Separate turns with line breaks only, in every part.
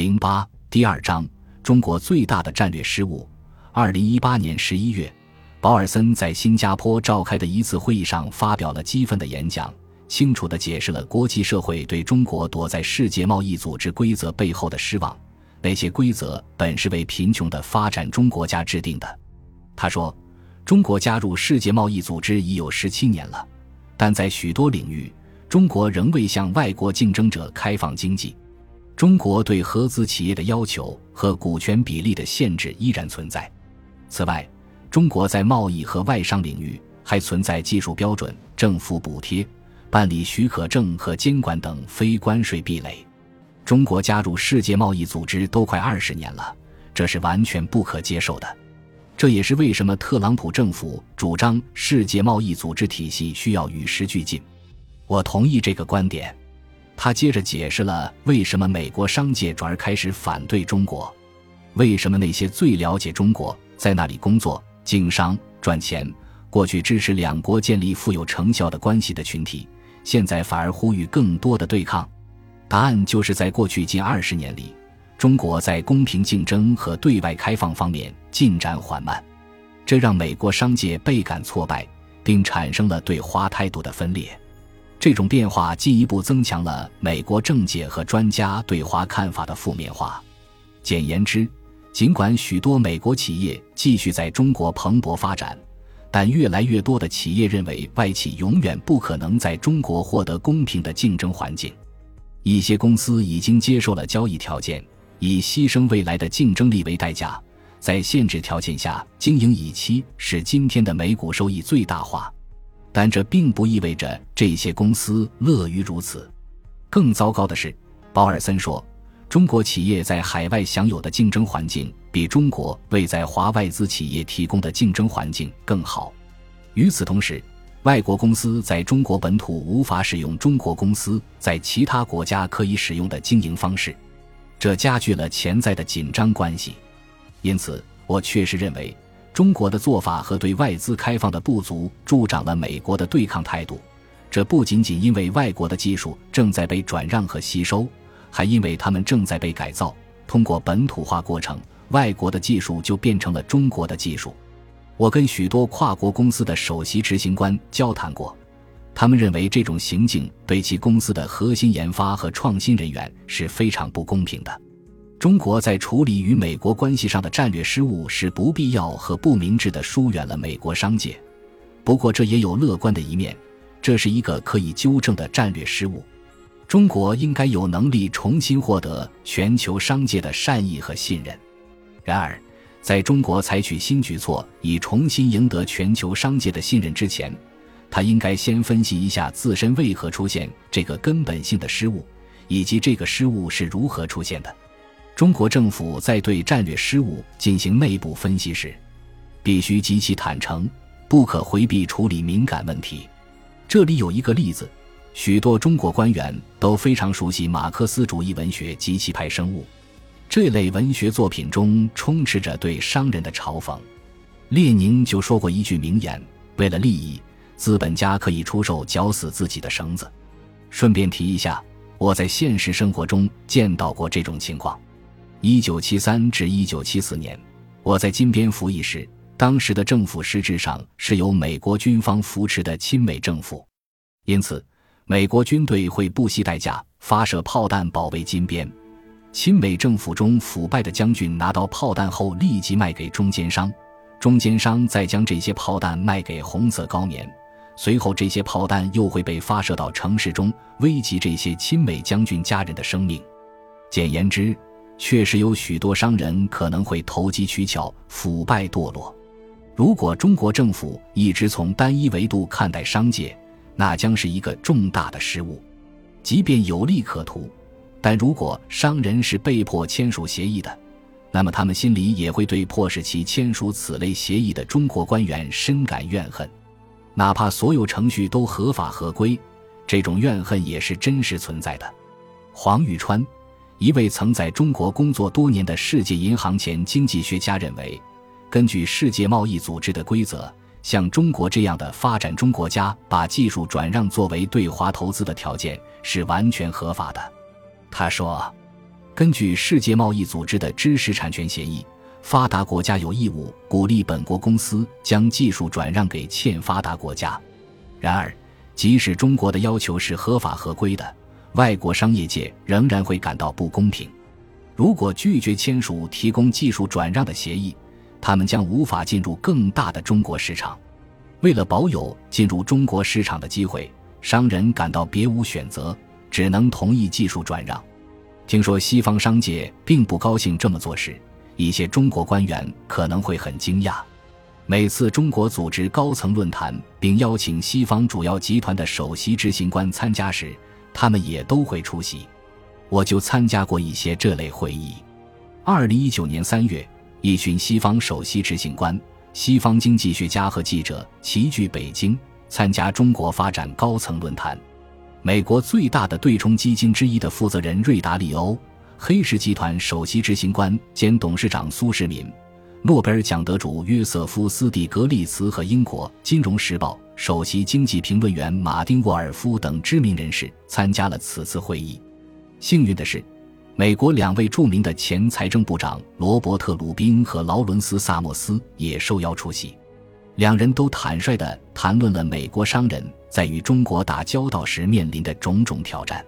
零八第二章：中国最大的战略失误。二零一八年十一月，保尔森在新加坡召开的一次会议上发表了激愤的演讲，清楚地解释了国际社会对中国躲在世界贸易组织规则背后的失望。那些规则本是为贫穷的发展中国家制定的。他说：“中国加入世界贸易组织已有十七年了，但在许多领域，中国仍未向外国竞争者开放经济。中国对合资企业的要求和股权比例的限制依然存在。此外，中国在贸易和外商领域还存在技术标准、政府补贴、办理许可证和监管等非关税壁垒。”中国加入世界贸易组织都快二十年了，这是完全不可接受的。这也是为什么特朗普政府主张世界贸易组织体系需要与时俱进。我同意这个观点。他接着解释了为什么美国商界转而开始反对中国，为什么那些最了解中国、在那里工作、经商、赚钱、过去支持两国建立富有成效的关系的群体，现在反而呼吁更多的对抗。答案就是在过去近二十年里，中国在公平竞争和对外开放方面进展缓慢，这让美国商界倍感挫败，并产生了对华态度的分裂。这种变化进一步增强了美国政界和专家对华看法的负面化。简言之，尽管许多美国企业继续在中国蓬勃发展，但越来越多的企业认为外企永远不可能在中国获得公平的竞争环境。一些公司已经接受了交易条件，以牺牲未来的竞争力为代价，在限制条件下经营，以期使今天的美股收益最大化。但这并不意味着这些公司乐于如此。更糟糕的是，保尔森说，中国企业在海外享有的竞争环境比中国为在华外资企业提供的竞争环境更好。与此同时，外国公司在中国本土无法使用中国公司在其他国家可以使用的经营方式，这加剧了潜在的紧张关系。因此，我确实认为中国的做法和对外资开放的不足助长了美国的对抗态度。这不仅仅因为外国的技术正在被转让和吸收，还因为他们正在被改造。通过本土化过程，外国的技术就变成了中国的技术。我跟许多跨国公司的首席执行官交谈过，他们认为这种行径对其公司的核心研发和创新人员是非常不公平的。中国在处理与美国关系上的战略失误是不必要和不明智的，疏远了美国商界。不过，这也有乐观的一面，这是一个可以纠正的战略失误。中国应该有能力重新获得全球商界的善意和信任。然而，在中国采取新举措以重新赢得全球商界的信任之前，他应该先分析一下自身为何出现这个根本性的失误，以及这个失误是如何出现的。中国政府在对战略失误进行内部分析时，必须极其坦诚，不可回避处理敏感问题。这里有一个例子：许多中国官员都非常熟悉马克思主义文学及其派生物。这类文学作品中充斥着对商人的嘲讽。列宁就说过一句名言：“为了利益，资本家可以出售绞死自己的绳子。”顺便提一下，我在现实生活中见到过这种情况。一九七三至一九七四年，我在金边服役时，当时的政府实质上是由美国军方扶持的亲美政府，因此，美国军队会不惜代价发射炮弹保卫金边。亲美政府中腐败的将军拿到炮弹后，立即卖给中间商，中间商再将这些炮弹卖给红色高棉，随后这些炮弹又会被发射到城市中，危及这些亲美将军家人的生命。简言之，确实有许多商人可能会投机取巧、腐败堕落。如果中国政府一直从单一维度看待商界，那将是一个重大的失误，即便有利可图。但如果商人是被迫签署协议的，那么他们心里也会对迫使其签署此类协议的中国官员深感怨恨，哪怕所有程序都合法合规，这种怨恨也是真实存在的。黄宇川，一位曾在中国工作多年的世界银行前经济学家认为，根据世界贸易组织的规则，像中国这样的发展中国家把技术转让作为对华投资的条件是完全合法的。他说：“根据世界贸易组织的知识产权协议，发达国家有义务鼓励本国公司将技术转让给欠发达国家。然而，即使中国的要求是合法合规的，外国商业界仍然会感到不公平。如果拒绝签署提供技术转让的协议，他们将无法进入更大的中国市场。为了保有进入中国市场的机会，商人感到别无选择，只能同意技术转让。听说西方商界并不高兴这么做时，一些中国官员可能会很惊讶。每次中国组织高层论坛并邀请西方主要集团的首席执行官参加时，他们也都会出席。我就参加过一些这类会议。二零一九年三月，一群西方首席执行官、西方经济学家和记者齐聚北京，参加中国发展高层论坛。美国最大的对冲基金之一的负责人瑞达利欧、黑石集团首席执行官兼董事长苏世民、诺贝尔奖得主约瑟夫斯蒂格利茨和英国《金融时报》首席经济评论员马丁沃尔夫等知名人士参加了此次会议。幸运的是，美国两位著名的前财政部长罗伯特·鲁宾和劳伦斯·萨默斯也受邀出席。两人都坦率地谈论了美国商人在与中国打交道时面临的种种挑战。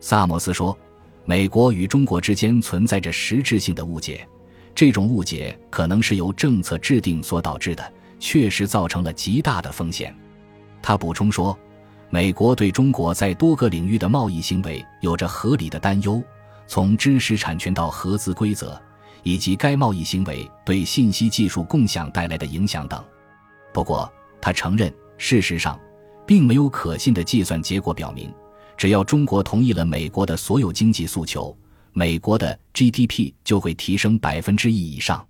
萨默斯说：“美国与中国之间存在着实质性的误解，这种误解可能是由政策制定所导致的，确实造成了极大的风险。”他补充说：“美国对中国在多个领域的贸易行为有着合理的担忧，从知识产权到合资规则，以及该贸易行为对信息技术共享带来的影响等。”不过，他承认，事实上，并没有可信的计算结果表明，只要中国同意了美国的所有经济诉求，美国的 GDP 就会提升百分之一以上。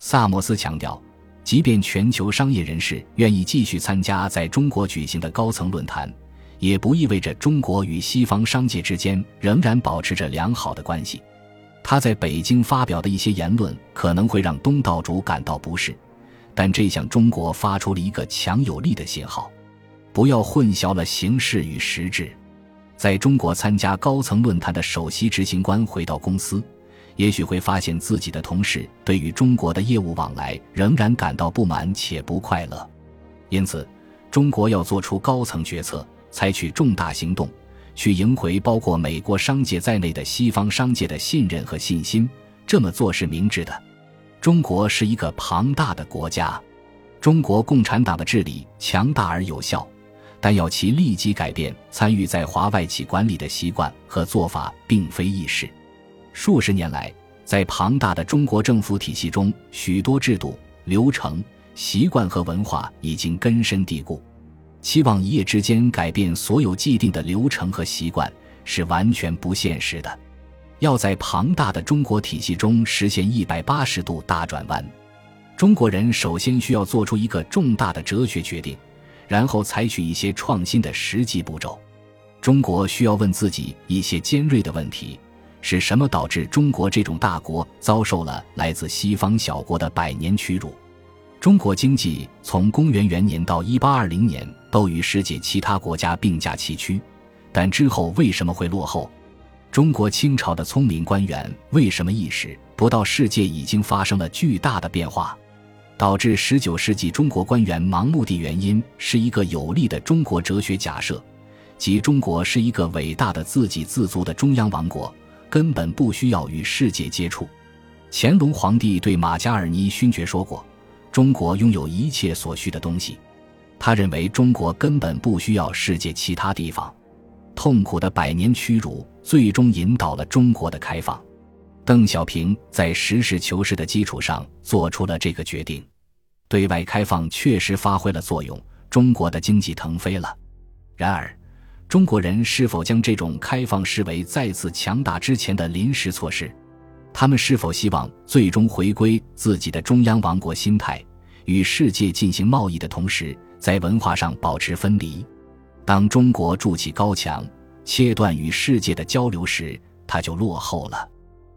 萨默斯强调，即便全球商业人士愿意继续参加在中国举行的高层论坛，也不意味着中国与西方商界之间仍然保持着良好的关系。他在北京发表的一些言论可能会让东道主感到不适。但这向中国发出了一个强有力的信号：不要混淆了形式与实质。在中国参加高层论坛的首席执行官回到公司，也许会发现自己的同事对于中国的业务往来仍然感到不满且不快乐。因此，中国要做出高层决策，采取重大行动，去赢回包括美国商界在内的西方商界的信任和信心。这么做是明智的。中国是一个庞大的国家，中国共产党的治理强大而有效，但要其立即改变参与在华外企管理的习惯和做法，并非易事。数十年来，在庞大的中国政府体系中，许多制度、流程、习惯和文化已经根深蒂固，期望一夜之间改变所有既定的流程和习惯，是完全不现实的。要在庞大的中国体系中实现一百八十度大转弯，中国人首先需要做出一个重大的哲学决定，然后采取一些创新的实际步骤。中国需要问自己一些尖锐的问题：是什么导致中国这种大国遭受了来自西方小国的百年屈辱？中国经济从公元元年到一八二零年都与世界其他国家并驾齐驱，但之后为什么会落后？中国清朝的聪明官员为什么意识不到世界已经发生了巨大的变化？导致十九世纪中国官员盲目的原因是一个有力的中国哲学假设，即中国是一个伟大的自给自足的中央王国，根本不需要与世界接触。乾隆皇帝对马加尔尼勋爵说过：“中国拥有一切所需的东西。”他认为中国根本不需要世界其他地方。痛苦的百年屈辱最终引导了中国的开放。邓小平在实事求是的基础上做出了这个决定，对外开放确实发挥了作用，中国的经济腾飞了。然而，中国人是否将这种开放视为再次强大之前的临时措施？他们是否希望最终回归自己的中央王国心态，与世界进行贸易的同时，在文化上保持分离？当中国筑起高墙，切断与世界的交流时，它就落后了；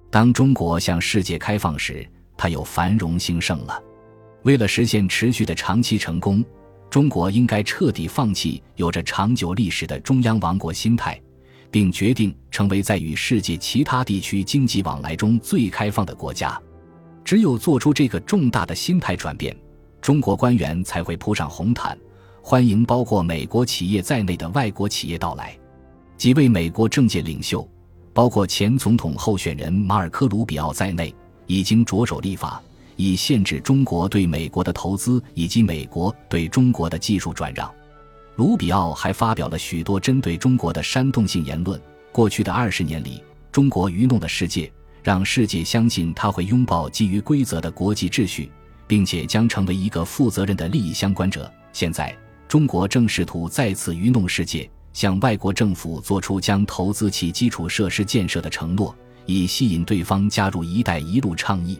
当中国向世界开放时，它又繁荣兴盛了。为了实现持续的长期成功，中国应该彻底放弃有着长久历史的中央王国心态，并决定成为在与世界其他地区经济往来中最开放的国家。只有做出这个重大的心态转变，中国官员才会铺上红毯，欢迎包括美国企业在内的外国企业到来。几位美国政界领袖，包括前总统候选人马尔科·卢比奥在内，已经着手立法，以限制中国对美国的投资以及美国对中国的技术转让。卢比奥还发表了许多针对中国的煽动性言论。过去的二十年里，中国愚弄了世界。让世界相信他会拥抱基于规则的国际秩序，并且将成为一个负责任的利益相关者。现在，中国正试图再次愚弄世界，向外国政府做出将投资其基础设施建设的承诺，以吸引对方加入“一带一路”倡议。